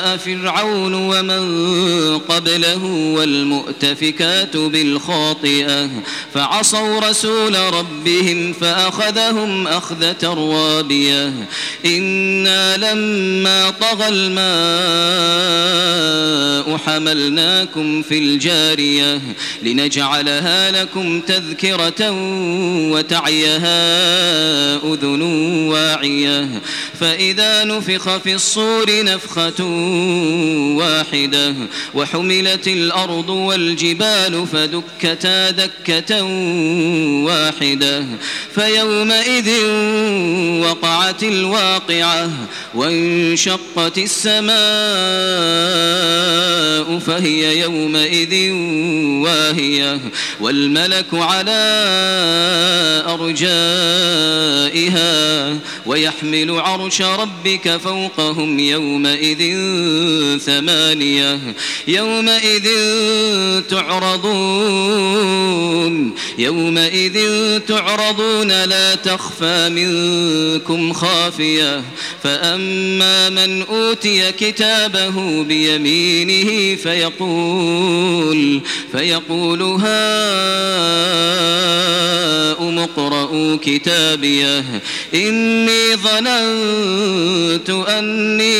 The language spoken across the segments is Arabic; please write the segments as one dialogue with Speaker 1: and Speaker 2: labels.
Speaker 1: جاء فرعون ومن قبله والمؤتفكات بالخاطئة فعصوا رسول ربهم فأخذهم أخذة رابية. إنا لما طغى الماء حملناكم في الجارية لنجعلها لكم تذكرة وتعيها أذن واعية. فإذا نفخ في الصور الطور نفخة واحدة وحملت الأرض والجبال فدكتا دكة واحدة فيومئذ وقعت الواقعة وانشقت السماء فهي يومئذ واهية والملك على أرجائها ويحمل عرش ربك فوقهم يومئذ ثمانية يومئذ تعرضون يومئذ تعرضون لا تخفى منكم خافية. فأما من أوتي كتابه بيمينه فيقول فيقول هاؤم اقرءوا كتابيه إني ظننت أني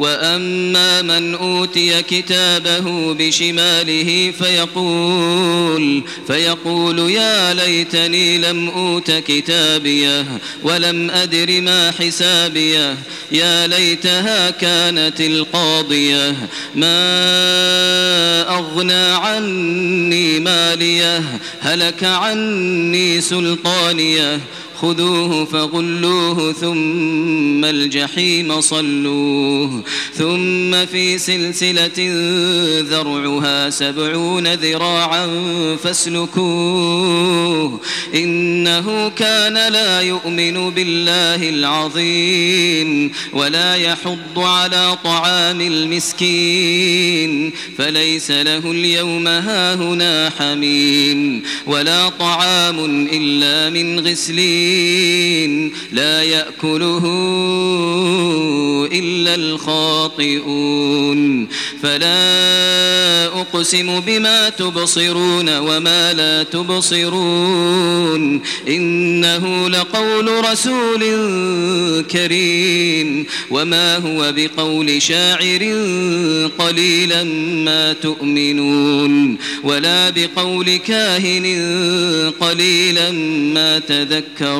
Speaker 1: وأما من أوتي كتابه بشماله فيقول فيقول يا ليتني لم أوت كتابيه ولم أدر ما حسابيه. يا ليتها كانت القاضية. ما أغنى عني ماليه هلك عني سلطانيه. خذوه فغلوه ثم الجحيم صلوه ثم في سلسلة ذرعها سبعون ذراعا فاسلكوه إنه كان لا يؤمن بالله العظيم ولا يحض على طعام المسكين فليس له اليوم هاهنا حميم ولا طعام إلا من غسلين الدين لا يأكله إلا الخاطئون. فلا أقسم بما تبصرون وما لا تبصرون. إنه لقول رسول كريم. وما هو بقول شاعر قليلا ما تؤمنون. ولا بقول كاهن قليلا ما تذكرون.